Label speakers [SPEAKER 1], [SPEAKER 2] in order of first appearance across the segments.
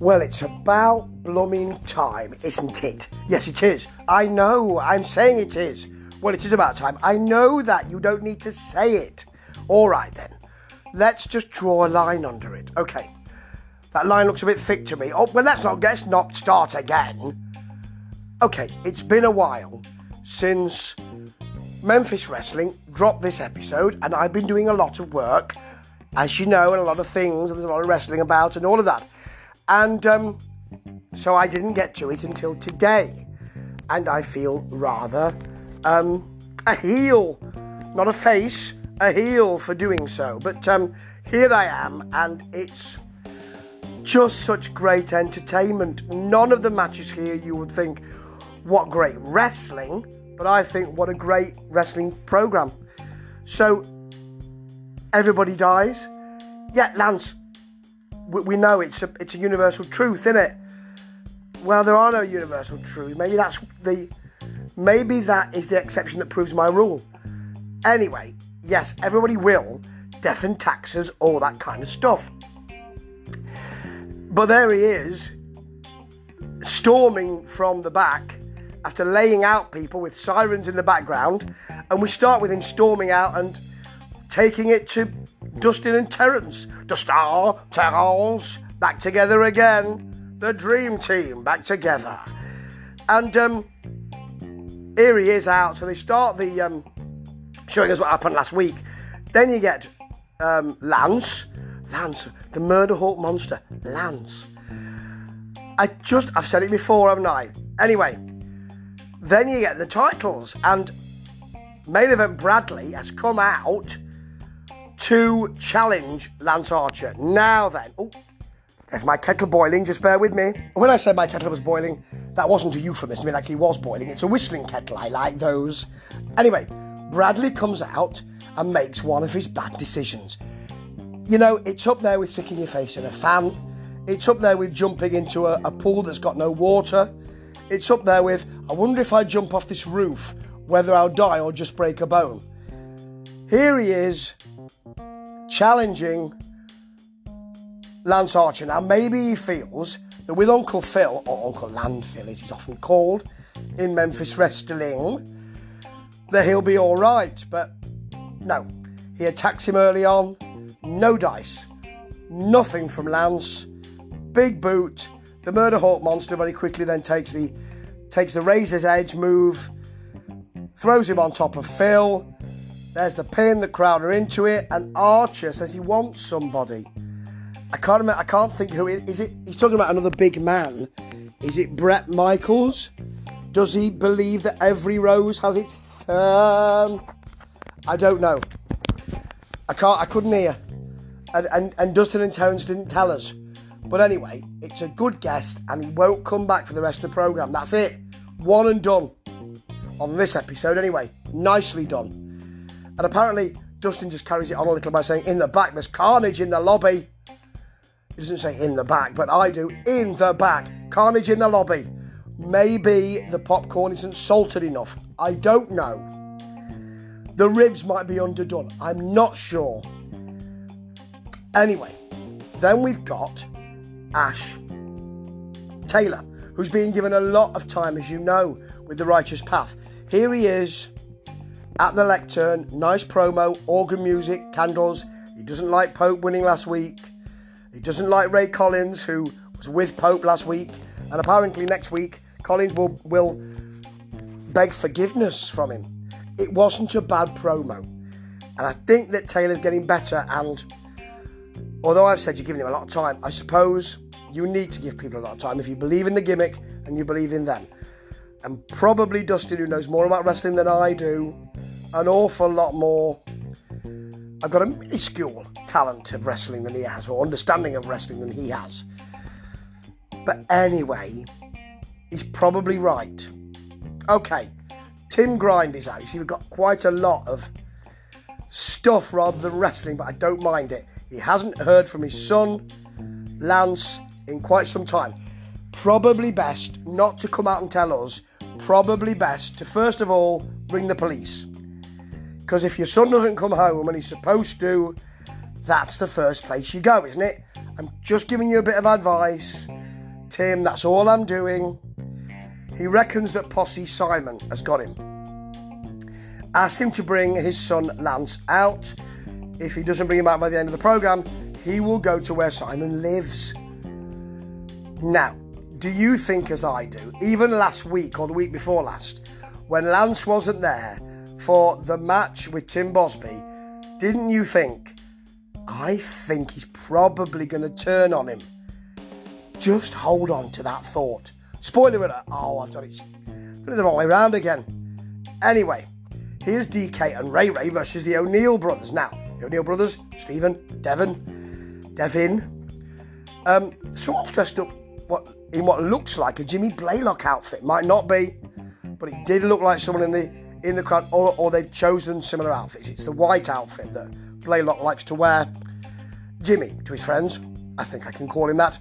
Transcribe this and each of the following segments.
[SPEAKER 1] Well, it's about blooming time, isn't it? Yes, it is. I know, I'm saying it is. Well, it is about time. I know that. You don't need to say it. All right, then. Let's just draw a line under it. Okay. That line looks a bit thick to me. Oh, well, let's not, let's not start again. Okay, it's been a while since Memphis Wrestling dropped this episode, and I've been doing a lot of work, as you know, and a lot of things, there's a lot of wrestling about, and all of that. And um, so I didn't get to it until today. And I feel rather um, a heel, not a face, a heel for doing so. But um, here I am, and it's just such great entertainment. None of the matches here you would think, what great wrestling, but I think what a great wrestling program. So everybody dies. Yeah, Lance, we, we know it's a it's a universal truth, isn't it? Well, there are no universal truths. Maybe that's the maybe that is the exception that proves my rule. Anyway, yes, everybody will death and taxes, all that kind of stuff. But there he is, storming from the back after laying out people with sirens in the background, and we start with him storming out and taking it to Dustin and Terence. Dustin, Terence, back together again. The dream team back together. And um, here he is out. So they start the um, showing us what happened last week. Then you get um, Lance. Lance, the murder hawk monster. Lance. I just, I've said it before, haven't I? Anyway, then you get the titles, and main event Bradley has come out to challenge Lance Archer. Now then, oh, there's my kettle boiling, just bear with me. When I said my kettle was boiling, that wasn't a euphemism, it actually was boiling. It's a whistling kettle, I like those. Anyway, Bradley comes out and makes one of his bad decisions. You know, it's up there with sticking your face in a fan, it's up there with jumping into a, a pool that's got no water, it's up there with, I wonder if I jump off this roof, whether I'll die or just break a bone. Here he is, challenging Lance Archer. Now, maybe he feels that with Uncle Phil, or Uncle Landfill as he's often called in Memphis Wrestling, that he'll be all right. But no, he attacks him early on. No dice. Nothing from Lance. Big boot. The Murder Hawk monster very quickly then takes the takes the razor's edge move, throws him on top of Phil. There's the pin, the crowd are into it, and Archer says he wants somebody. I can't remember, I can't think who it is. It he's talking about another big man. Is it Bret Michaels? Does he believe that every rose has its thorn? I don't know. I can't. I couldn't hear. And, and, and Dustin and Terence didn't tell us. But anyway, it's a good guest, and he won't come back for the rest of the program. That's it. One and done on this episode. Anyway, nicely done. And apparently, Dustin just carries it on a little by saying, In the back, there's carnage in the lobby. He doesn't say in the back, but I do. In the back. Carnage in the lobby. Maybe the popcorn isn't salted enough. I don't know. The ribs might be underdone. I'm not sure. Anyway, then we've got Ash Taylor, who's being given a lot of time, as you know, with the Righteous Path. Here he is at the lectern. Nice promo, organ music, candles. He doesn't like Pope winning last week. He doesn't like Ray Collins, who was with Pope last week. And apparently next week, Collins will, will beg forgiveness from him. It wasn't a bad promo. And I think that Taylor's getting better. And although I've said you're giving him a lot of time, I suppose you need to give people a lot of time if you believe in the gimmick and you believe in them. And probably Dustin, who knows more about wrestling than I do, an awful lot more. I've got a minuscule talent of wrestling than he has, or understanding of wrestling than he has. But anyway, he's probably right. Okay, Tim Grind is out. You see, we've got quite a lot of stuff rather than wrestling, but I don't mind it. He hasn't heard from his son, Lance, in quite some time. Probably best not to come out and tell us. Probably best to first of all bring the police. Because if your son doesn't come home and he's supposed to, that's the first place you go, isn't it? I'm just giving you a bit of advice. Tim, that's all I'm doing. He reckons that Posse Simon has got him. Ask him to bring his son Lance out. If he doesn't bring him out by the end of the programme, he will go to where Simon lives. Now, do you think, as I do, even last week or the week before last, when Lance wasn't there for the match with Tim Bosby, didn't you think, I think he's probably going to turn on him? Just hold on to that thought. Spoiler alert. Oh, I've done it, done it the wrong way round again. Anyway, here's DK and Ray Ray versus the O'Neill brothers. Now, the O'Neill brothers, Stephen, Devon, Devin, um, someone's dressed up what in what looks like a Jimmy Blaylock outfit. Might not be, but it did look like someone in the in the crowd, or, or they've chosen similar outfits. It's the white outfit that Blaylock likes to wear. Jimmy to his friends. I think I can call him that.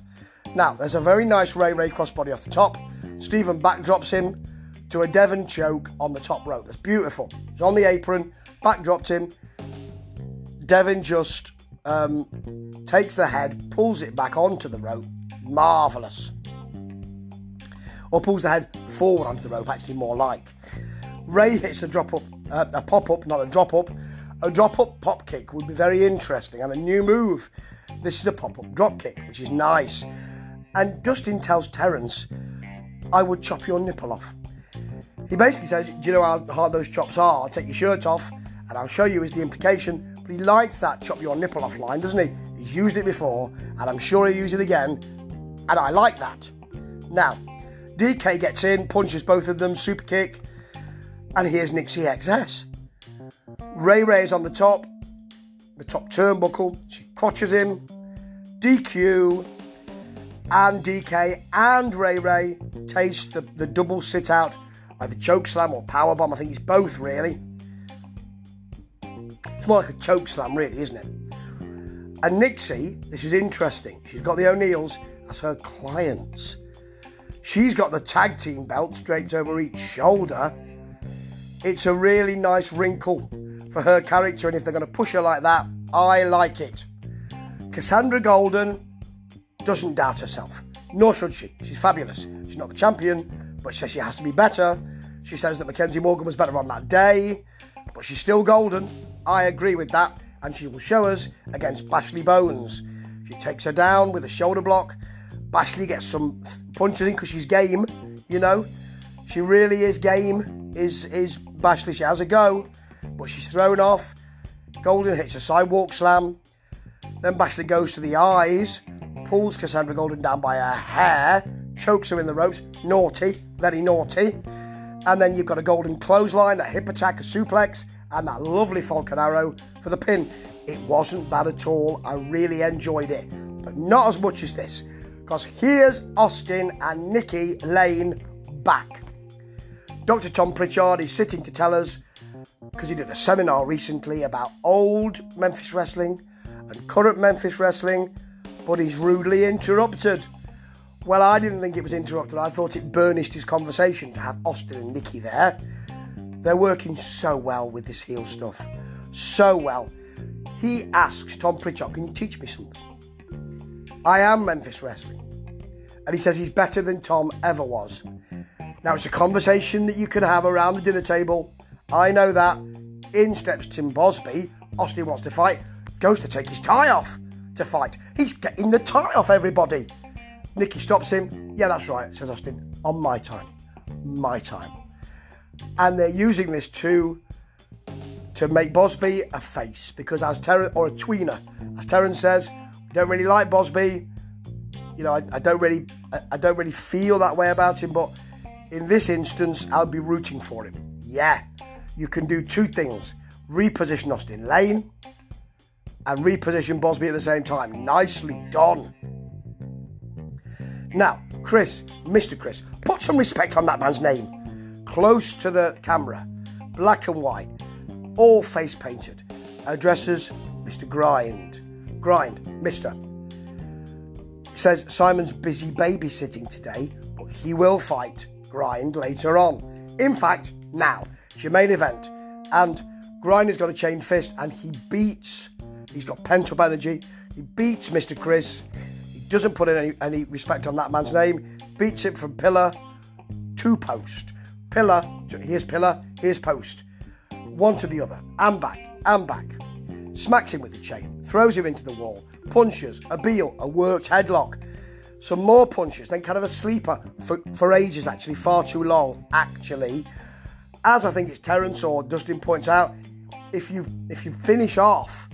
[SPEAKER 1] Now, there's a very nice Ray Ray crossbody off the top. Stephen backdrops him to a Devon choke on the top rope. That's beautiful. He's on the apron, backdropped him. Devon just um, takes the head, pulls it back onto the rope. Marvellous. Or pulls the head forward onto the rope, actually, more like. Ray hits a drop up, uh, a pop up, not a drop up. A drop up pop kick would be very interesting and a new move. This is a pop up drop kick, which is nice. And Dustin tells Terence, I would chop your nipple off. He basically says, Do you know how hard those chops are? I'll take your shirt off and I'll show you is the implication. But he likes that chop your nipple off line, doesn't he? He's used it before and I'm sure he'll use it again. And I like that. Now, DK gets in, punches both of them, super kick, and here's Nixie XS. Ray Ray is on the top, the top turnbuckle. She crotches him. DQ, and DK and Ray Ray taste the, the double sit out, either choke slam or power bomb. I think it's both really. It's more like a choke slam, really, isn't it? And Nixie, this is interesting. She's got the O'Neills as her clients. She's got the tag team belts draped over each shoulder. It's a really nice wrinkle for her character, and if they're going to push her like that, I like it. Cassandra Golden doesn't doubt herself, nor should she. She's fabulous. She's not the champion, but she says she has to be better. She says that Mackenzie Morgan was better on that day, but she's still golden. I agree with that, and she will show us against Bashley Bones. She takes her down with a shoulder block. Bashley gets some punches in because she's game, you know. She really is game, is is Bashley. She has a go, but she's thrown off. Golden hits a sidewalk slam. Then Bashley goes to the eyes pulls Cassandra Golden down by her hair, chokes her in the ropes. Naughty, very naughty. And then you've got a golden clothesline, a hip attack, a suplex, and that lovely Falcon Arrow for the pin. It wasn't bad at all. I really enjoyed it, but not as much as this. Because here's Austin and Nikki Lane back. Dr. Tom Prichard is sitting to tell us, because he did a seminar recently about old Memphis wrestling and current Memphis wrestling but he's rudely interrupted. Well, I didn't think it was interrupted. I thought it burnished his conversation to have Austin and Nikki there. They're working so well with this heel stuff. So well. He asks Tom Prichard, Can you teach me something? I am Memphis Wrestling. And he says he's better than Tom ever was. Now, it's a conversation that you can have around the dinner table. I know that. In steps Tim Bosby. Austin wants to fight, goes to take his tie off to fight. He's getting the tie off everybody. Nikki stops him. Yeah, that's right, says Austin. On my time. My time. And they're using this to to make Bosby a face because as Terence or a tweener, as Terence says, we don't really like Bosby. You know, I, I don't really I, I don't really feel that way about him, but in this instance, I'll be rooting for him. Yeah, you can do two things: reposition Austin Lane and reposition Bosby at the same time. Nicely done. Now, Chris, Mr. Chris, put some respect on that man's name. Close to the camera, black and white, all face painted. Addresses Mr. Grind. Grind, Mr. Says Simon's busy babysitting today, but he will fight Grind later on. In fact, now, it's your main event. And Grind has got a chain fist and he beats He's got pent up energy. He beats Mr. Chris. He doesn't put any, any respect on that man's name. Beats him from pillar to post. Pillar, here's pillar, here's post. One to the other, and back, and back. Smacks him with the chain, throws him into the wall, punches, a biel, a worked headlock, some more punches, then kind of a sleeper for, for ages, actually, far too long, actually. As I think it's Terence or Dustin points out, if you if you finish off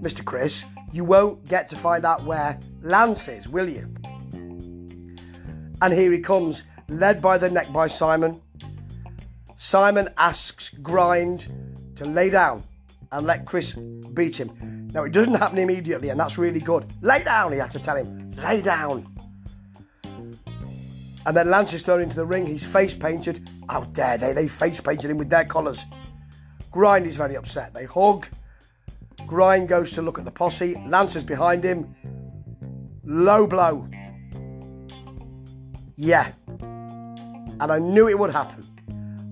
[SPEAKER 1] Mr. Chris, you won't get to find out where Lance is, will you? And here he comes, led by the neck by Simon. Simon asks Grind to lay down and let Chris beat him. Now, it doesn't happen immediately, and that's really good. Lay down, he had to tell him. Lay down. And then Lance is thrown into the ring. He's face painted. How dare they? They face painted him with their colours. Grind is very upset. They hug. Grind goes to look at the posse. Lance is behind him. Low blow. Yeah. And I knew it would happen.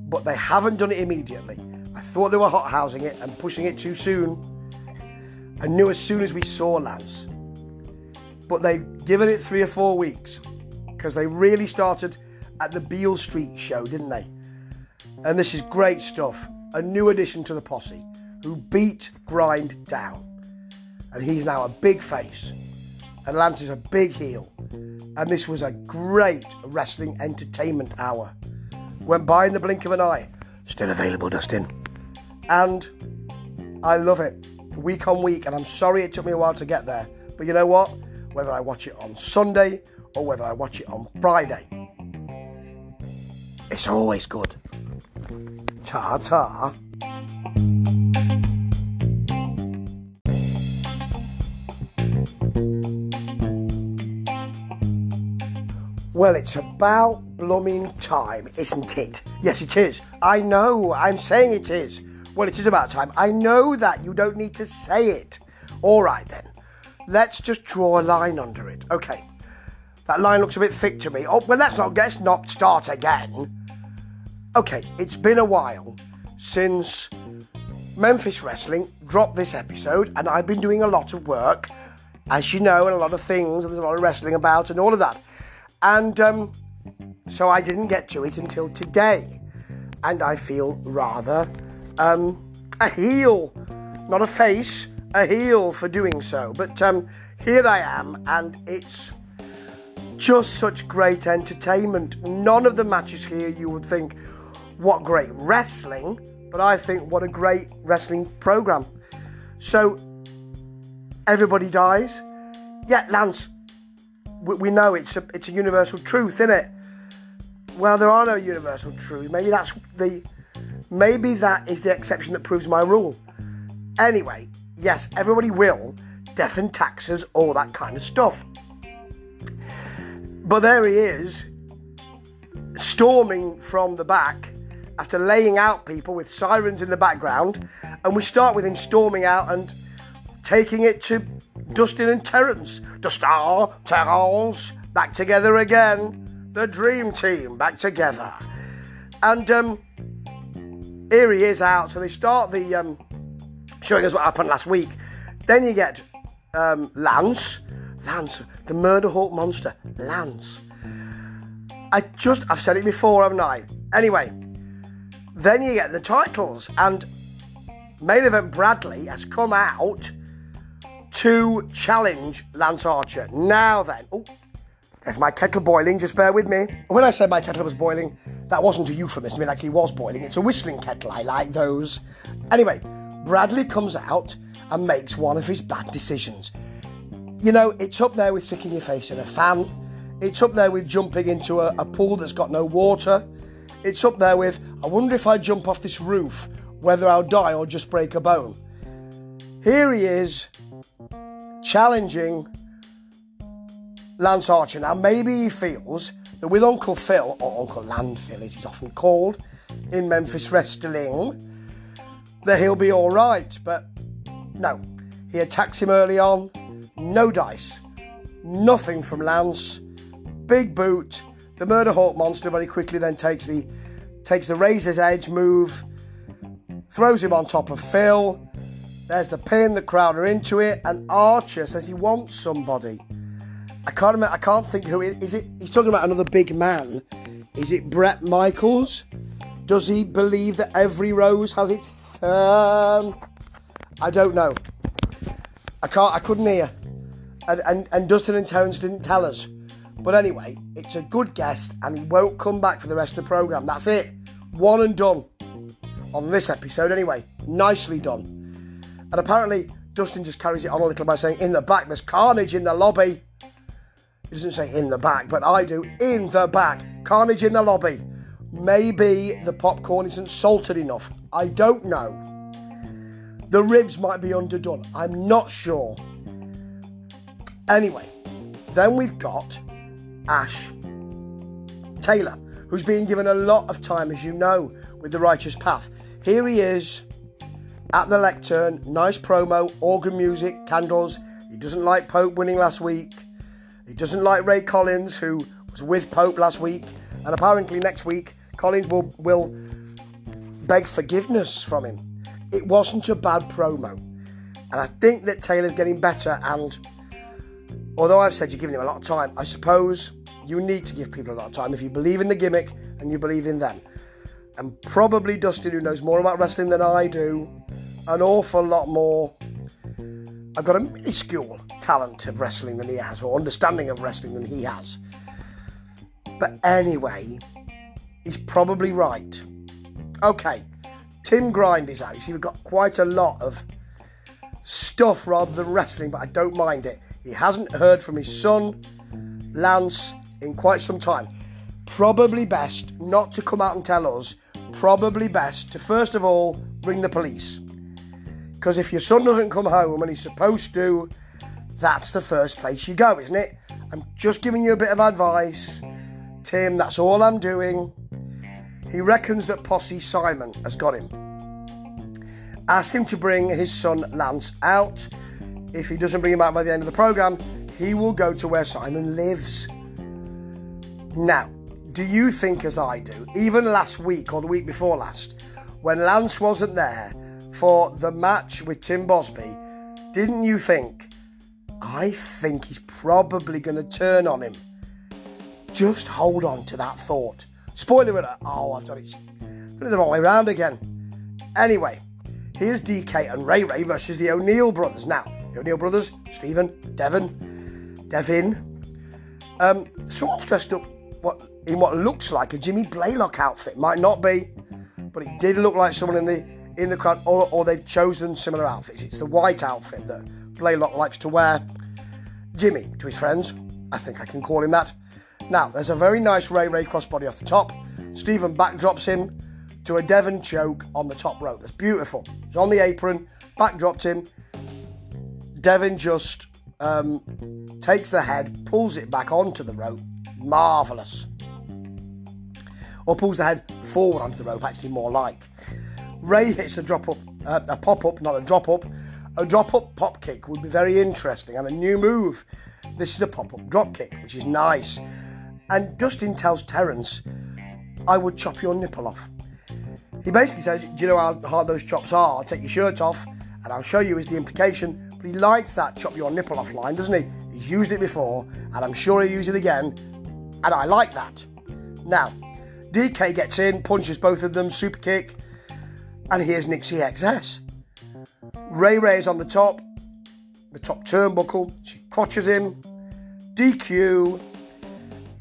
[SPEAKER 1] But they haven't done it immediately. I thought they were hot housing it and pushing it too soon. I knew as soon as we saw Lance. But they've given it three or four weeks because they really started at the Beale Street show, didn't they? And this is great stuff a new addition to the posse who beat Grind down. And he's now a big face. And Lance is a big heel. And this was a great wrestling entertainment hour. Went by in the blink of an eye. Still available, Dustin. And I love it week on week. And I'm sorry it took me a while to get there. But you know what? Whether I watch it on Sunday or whether I watch it on Friday, it's always good. Ta ta. Well, it's about blooming time, isn't it? Yes, it is. I know, I'm saying it is. Well, it is about time. I know that. You don't need to say it. All right, then. Let's just draw a line under it. Okay. That line looks a bit thick to me. Oh, well, let's not, let's not start again. Okay, it's been a while since Memphis Wrestling dropped this episode, and I've been doing a lot of work, as you know, and a lot of things, and there's a lot of wrestling about, and all of that. And um, so I didn't get to it until today. And I feel rather um, a heel, not a face, a heel for doing so. But um, here I am, and it's just such great entertainment. None of the matches here you would think, what great wrestling, but I think what a great wrestling program. So everybody dies. Yeah, Lance, we, we know it's a it's a universal truth, isn't it? Well, there are no universal truths. Maybe that's the maybe that is the exception that proves my rule. Anyway, yes, everybody will death and taxes, all that kind of stuff. But there he is, storming from the back after laying out people with sirens in the background, and we start with him storming out and taking it to Dustin and Terence. Dustin, Terence, back together again. The dream team back together. And um, here he is out. So they start the um, showing us what happened last week. Then you get um, Lance. Lance, the murder hawk monster. Lance. I just, I've said it before, haven't I? Anyway, then you get the titles, and main event Bradley has come out to challenge Lance Archer. Now then, oh, there's my kettle boiling, just bear with me. When I said my kettle was boiling, that wasn't a euphemism, it actually was boiling. It's a whistling kettle, I like those. Anyway, Bradley comes out and makes one of his bad decisions. You know, it's up there with sticking your face in a fan, it's up there with jumping into a, a pool that's got no water, it's up there with, I wonder if I jump off this roof, whether I'll die or just break a bone. Here he is, challenging Lance Archer. Now, maybe he feels that with Uncle Phil, or Uncle Landfill as he's often called in Memphis Wrestling, that he'll be all right. But no, he attacks him early on. No dice. Nothing from Lance. Big boot. The Murder Hawk monster very quickly then takes the takes the razor's edge move, throws him on top of Phil, There's the pin, the crowd are into it, and Archer says he wants somebody. I can't remember, I can't think who it is. It he's talking about another big man. Is it Bret Michaels? Does he believe that every rose has its thorn? I don't know. I can't. I couldn't hear. And, and, and Dustin and Terence didn't tell us. But anyway, it's a good guest, and he won't come back for the rest of the program. That's it. One and done on this episode. Anyway, nicely done. And apparently, Dustin just carries it on a little by saying, "In the back, there's carnage in the lobby." He doesn't say in the back, but I do. In the back, carnage in the lobby. Maybe the popcorn isn't salted enough. I don't know. The ribs might be underdone. I'm not sure. Anyway, then we've got Ash Taylor, who's being given a lot of time, as you know, with the Righteous Path. Here he is at the lectern, nice promo, organ music, candles. He doesn't like Pope winning last week. He doesn't like Ray Collins, who was with Pope last week. And apparently next week, Collins will, will beg forgiveness from him. It wasn't a bad promo. And I think that Taylor's getting better. And although I've said you're giving him a lot of time, I suppose you need to give people a lot of time if you believe in the gimmick and you believe in them. And probably Dustin, who knows more about wrestling than I do, an awful lot more. I've got a minuscule talent of wrestling than he has, or understanding of wrestling than he has. But anyway, he's probably right. Okay, Tim Grind is out. You see, we've got quite a lot of stuff rather than wrestling, but I don't mind it. He hasn't heard from his son, Lance, in quite some time. Probably best not to come out and tell us. Probably best to first of all bring the police. Because if your son doesn't come home and he's supposed to, that's the first place you go, isn't it? I'm just giving you a bit of advice. Tim, that's all I'm doing. He reckons that Posse Simon has got him. Ask him to bring his son Lance out. If he doesn't bring him out by the end of the programme, he will go to where Simon lives. Now, do you think as I do, even last week or the week before last, when Lance wasn't there, for the match with Tim Bosby, didn't you think? I think he's probably going to turn on him. Just hold on to that thought. Spoiler alert. Oh, I've done it, done it the wrong way around again. Anyway, here's DK and Ray Ray versus the O'Neill brothers. Now, the O'Neill brothers, Stephen, Devon, Devin, um, someone's dressed up what in what looks like a Jimmy Blaylock outfit. Might not be, but it did look like someone in the in the crowd, or, or they've chosen similar outfits. It's the white outfit that Blaylock likes to wear. Jimmy to his friends, I think I can call him that. Now, there's a very nice Ray Ray crossbody off the top. Stephen backdrops him to a Devon choke on the top rope. That's beautiful. He's on the apron, backdropped him. Devon just um, takes the head, pulls it back onto the rope. Marvellous. Or pulls the head forward onto the rope, actually, more like. Ray hits a drop up, uh, a pop up, not a drop up. A drop up pop kick would be very interesting and a new move. This is a pop up drop kick, which is nice. And Dustin tells Terence, I would chop your nipple off. He basically says, Do you know how hard those chops are? I'll take your shirt off and I'll show you, is the implication. But he likes that chop your nipple off line, doesn't he? He's used it before and I'm sure he'll use it again. And I like that. Now, DK gets in, punches both of them, super kick and here's Nixie XS. Ray Ray is on the top, the top turnbuckle. She crotches him. DQ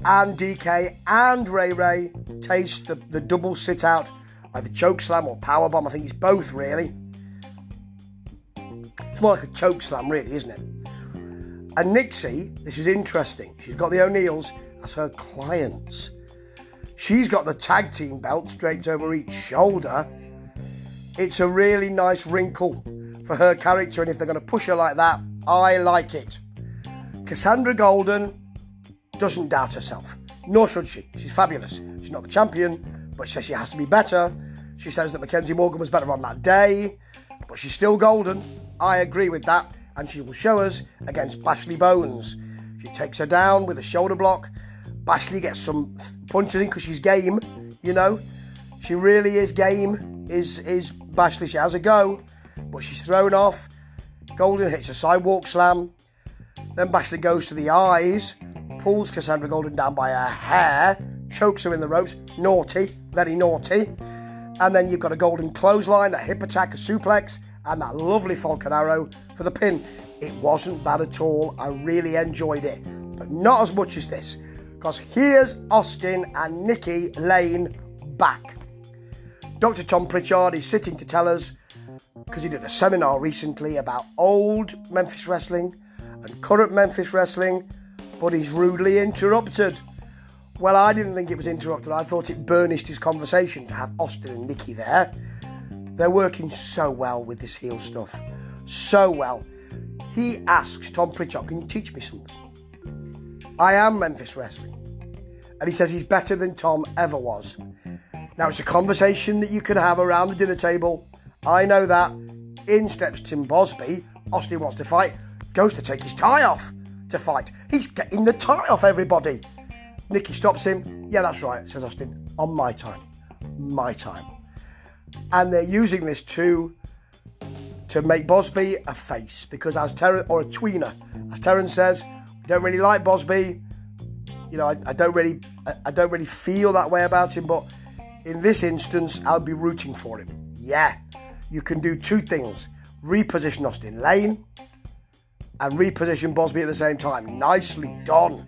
[SPEAKER 1] and DK and Ray Ray taste the, the double sit out, either choke slam or power bomb. I think it's both really. It's more like a choke slam, really, isn't it? And Nixie, this is interesting. She's got the O'Neills as her clients. She's got the tag team belts draped over each shoulder it's a really nice wrinkle for her character, and if they're going to push her like that, I like it. Cassandra Golden doesn't doubt herself, nor should she. She's fabulous. She's not the champion, but she says she has to be better. She says that Mackenzie Morgan was better on that day, but she's still golden. I agree with that, and she will show us against Bashley Bones. She takes her down with a shoulder block. Bashley gets some punches in because she's game, you know. She really is game, is is Bashley. She has a go. but she's thrown off. Golden hits a sidewalk slam. Then Bashley goes to the eyes, pulls Cassandra Golden down by her hair, chokes her in the ropes. Naughty, very naughty. And then you've got a golden clothesline, a hip attack, a suplex, and that lovely Falcon Arrow for the pin. It wasn't bad at all. I really enjoyed it, but not as much as this. Because here's Austin and Nikki Lane back. Dr. Tom Prichard is sitting to tell us, because he did a seminar recently about old Memphis wrestling and current Memphis wrestling, but he's rudely interrupted. Well, I didn't think it was interrupted. I thought it burnished his conversation to have Austin and Nikki there. They're working so well with this heel stuff. So well. He asks Tom Prichard, Can you teach me something? I am Memphis Wrestling. And he says he's better than Tom ever was. Now, it's a conversation that you can have around the dinner table. I know that. In steps Tim Bosby. Austin wants to fight, goes to take his tie off to fight. He's getting the tie off everybody. Nikki stops him. Yeah, that's right, says Austin. On my time. My time. And they're using this to to make Bosby a face because as Terrence or a tweener, as Terrence says, we don't really like Bosby. You know, I, I don't really I, I don't really feel that way about him, but in this instance, I'll be rooting for him. Yeah, you can do two things: reposition Austin Lane and reposition Bosby at the same time. Nicely done.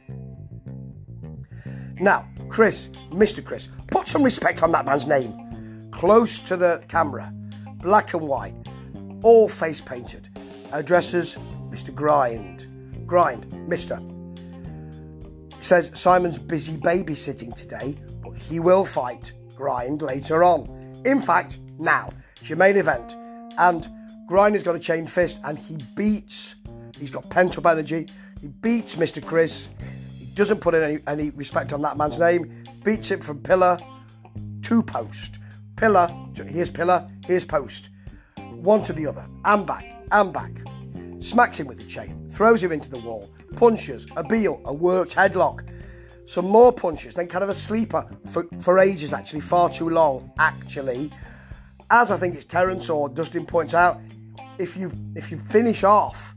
[SPEAKER 1] Now, Chris, Mr. Chris, put some respect on that man's name. Close to the camera, black and white, all face painted. Addresses Mr. Grind. Grind, Mr. Says Simon's busy babysitting today, but he will fight Grind later on. In fact, now, it's your main event. And Grind has got a chain fist and he beats, he's got pent up energy. He beats Mr. Chris He doesn't put any, any respect on that man's name, beats him from pillar to post. Pillar, to, here's pillar, here's post. One to the other, and back, and back. Smacks him with the chain, throws him into the wall, punches, a biel, a worked headlock, some more punches, then kind of a sleeper for, for ages, actually, far too long, actually. As I think it's Terence or Dustin points out, if you if you finish off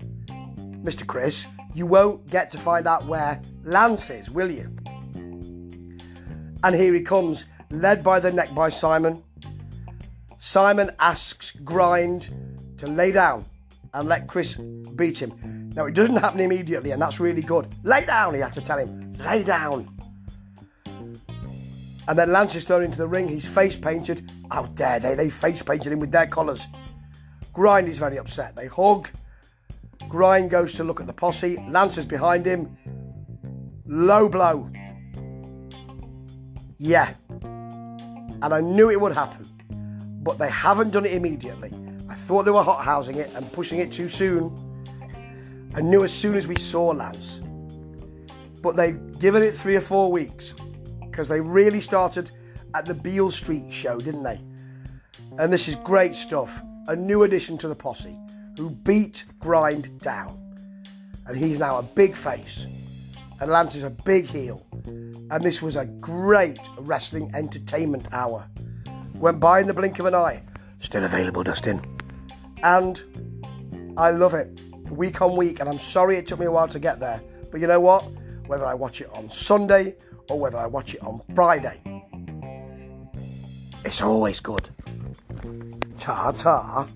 [SPEAKER 1] Mr. Chris, you won't get to find out where Lance is, will you? And here he comes, led by the neck by Simon. Simon asks Grind to lay down and let Chris beat him. Now, it doesn't happen immediately, and that's really good. Lay down, he had to tell him. Lay down. And then Lance is thrown into the ring. He's face painted. How dare they? They face painted him with their colours. Grind is very upset. They hug. Grind goes to look at the posse. Lance is behind him. Low blow. Yeah. And I knew it would happen. But they haven't done it immediately. I thought they were hot housing it and pushing it too soon. I knew as soon as we saw Lance. But they've given it three or four weeks because they really started at the Beale Street show, didn't they? And this is great stuff. A new addition to the posse who beat Grind down. And he's now a big face. And Lance is a big heel. And this was a great wrestling entertainment hour. Went by in the blink of an eye. Still available, Dustin. And I love it week on week. And I'm sorry it took me a while to get there. But you know what? Whether I watch it on Sunday or whether I watch it on Friday, it's always good. Ta ta.